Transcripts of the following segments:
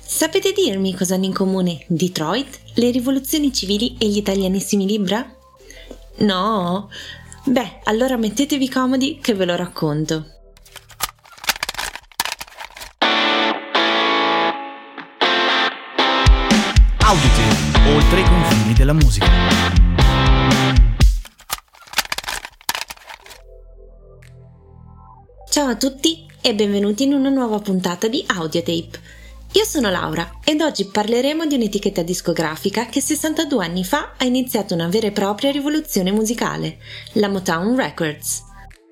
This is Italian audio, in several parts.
Sapete dirmi cosa hanno in comune Detroit, le rivoluzioni civili e gli italianissimi Libra? No? Beh, allora mettetevi comodi che ve lo racconto. Audite, oltre i confini della musica. Ciao a tutti e benvenuti in una nuova puntata di Audiotape io sono Laura ed oggi parleremo di un'etichetta discografica che 62 anni fa ha iniziato una vera e propria rivoluzione musicale, la Motown Records.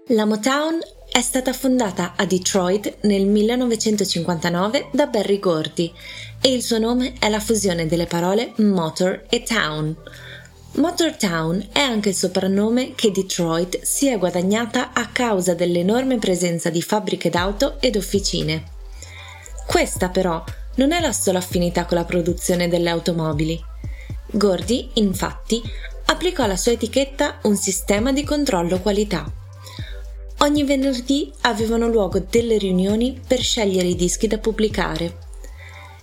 La Motown è stata fondata a Detroit nel 1959 da Barry Gordy e il suo nome è la fusione delle parole motor e town. Motortown è anche il soprannome che Detroit si è guadagnata a causa dell'enorme presenza di fabbriche d'auto ed officine. Questa però non è la sola affinità con la produzione delle automobili. Gordy, infatti, applicò alla sua etichetta un sistema di controllo qualità. Ogni venerdì avevano luogo delle riunioni per scegliere i dischi da pubblicare.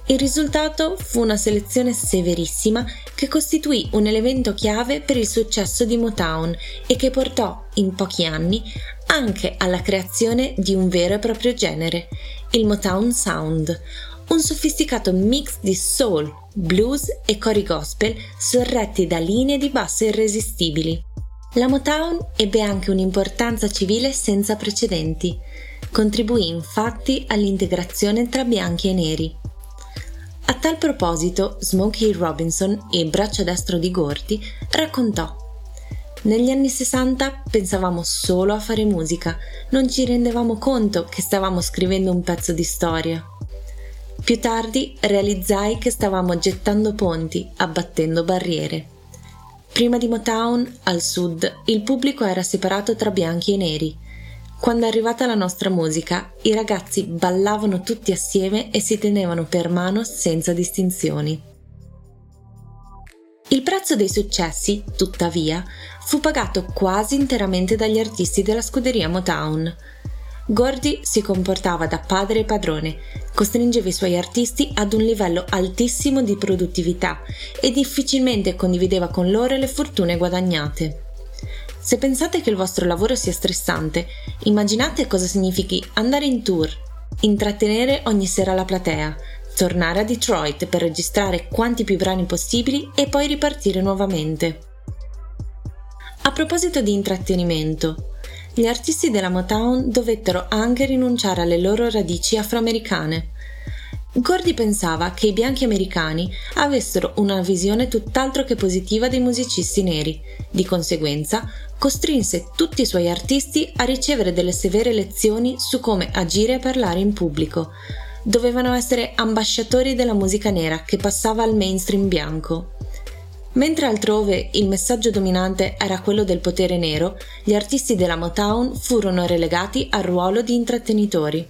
Il risultato fu una selezione severissima che costituì un elemento chiave per il successo di Motown e che portò, in pochi anni, anche alla creazione di un vero e proprio genere, il Motown Sound, un sofisticato mix di soul, blues e cori gospel sorretti da linee di basso irresistibili. La Motown ebbe anche un'importanza civile senza precedenti. Contribuì infatti all'integrazione tra bianchi e neri. A tal proposito, Smokey Robinson, il braccio destro di Gordy, raccontò negli anni 60 pensavamo solo a fare musica, non ci rendevamo conto che stavamo scrivendo un pezzo di storia. Più tardi realizzai che stavamo gettando ponti, abbattendo barriere. Prima di Motown, al sud, il pubblico era separato tra bianchi e neri. Quando è arrivata la nostra musica, i ragazzi ballavano tutti assieme e si tenevano per mano senza distinzioni. Il prezzo dei successi, tuttavia, fu pagato quasi interamente dagli artisti della scuderia Motown. Gordy si comportava da padre e padrone, costringeva i suoi artisti ad un livello altissimo di produttività e difficilmente condivideva con loro le fortune guadagnate. Se pensate che il vostro lavoro sia stressante, immaginate cosa significhi andare in tour, intrattenere ogni sera la platea, tornare a Detroit per registrare quanti più brani possibili e poi ripartire nuovamente. A proposito di intrattenimento, gli artisti della Motown dovettero anche rinunciare alle loro radici afroamericane. Gordy pensava che i bianchi americani avessero una visione tutt'altro che positiva dei musicisti neri, di conseguenza costrinse tutti i suoi artisti a ricevere delle severe lezioni su come agire e parlare in pubblico, dovevano essere ambasciatori della musica nera che passava al mainstream bianco. Mentre altrove il messaggio dominante era quello del potere nero, gli artisti della Motown furono relegati al ruolo di intrattenitori.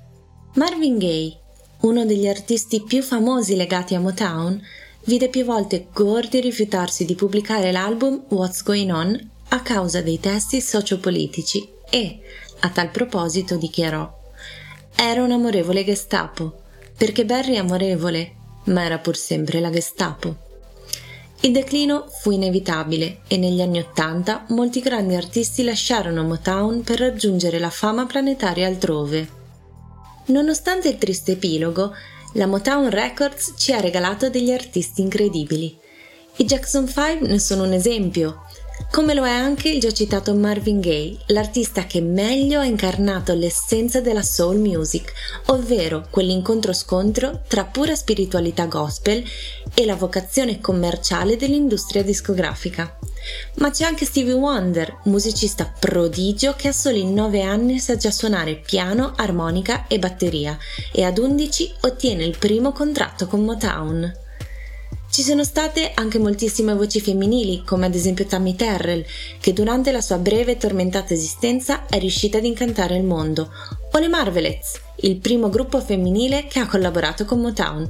Marvin Gaye, uno degli artisti più famosi legati a Motown, vide più volte Gordy rifiutarsi di pubblicare l'album What's Going On a causa dei testi sociopolitici e, a tal proposito, dichiarò: Era un amorevole Gestapo perché Barry è amorevole, ma era pur sempre la Gestapo. Il declino fu inevitabile e negli anni Ottanta molti grandi artisti lasciarono Motown per raggiungere la fama planetaria altrove. Nonostante il triste epilogo, la Motown Records ci ha regalato degli artisti incredibili. I Jackson 5 ne sono un esempio, come lo è anche il già citato Marvin Gaye, l'artista che meglio ha incarnato l'essenza della soul music, ovvero quell'incontro-scontro tra pura spiritualità gospel e la vocazione commerciale dell'industria discografica. Ma c'è anche Stevie Wonder, musicista prodigio che a soli 9 anni sa già suonare piano, armonica e batteria e ad 11 ottiene il primo contratto con Motown. Ci sono state anche moltissime voci femminili, come ad esempio Tammy Terrell, che durante la sua breve e tormentata esistenza è riuscita ad incantare il mondo, o le Marvelettes, il primo gruppo femminile che ha collaborato con Motown.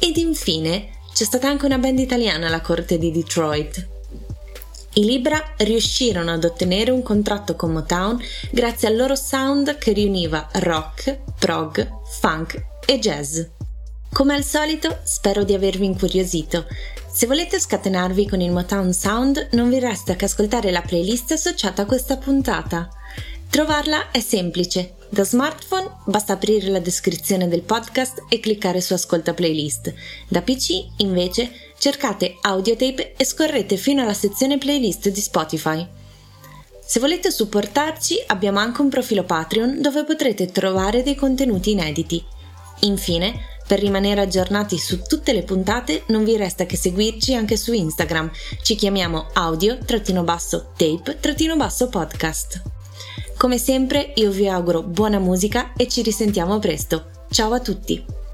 Ed infine c'è stata anche una band italiana alla corte di Detroit. I Libra riuscirono ad ottenere un contratto con Motown grazie al loro sound che riuniva rock, prog, funk e jazz. Come al solito, spero di avervi incuriosito. Se volete scatenarvi con il Motown Sound, non vi resta che ascoltare la playlist associata a questa puntata. Trovarla è semplice. Da smartphone basta aprire la descrizione del podcast e cliccare su Ascolta playlist. Da PC, invece, cercate Audiotape e scorrete fino alla sezione playlist di Spotify. Se volete supportarci, abbiamo anche un profilo Patreon dove potrete trovare dei contenuti inediti. Infine, per rimanere aggiornati su tutte le puntate non vi resta che seguirci anche su Instagram. Ci chiamiamo audio-tape-podcast. Come sempre io vi auguro buona musica e ci risentiamo presto. Ciao a tutti!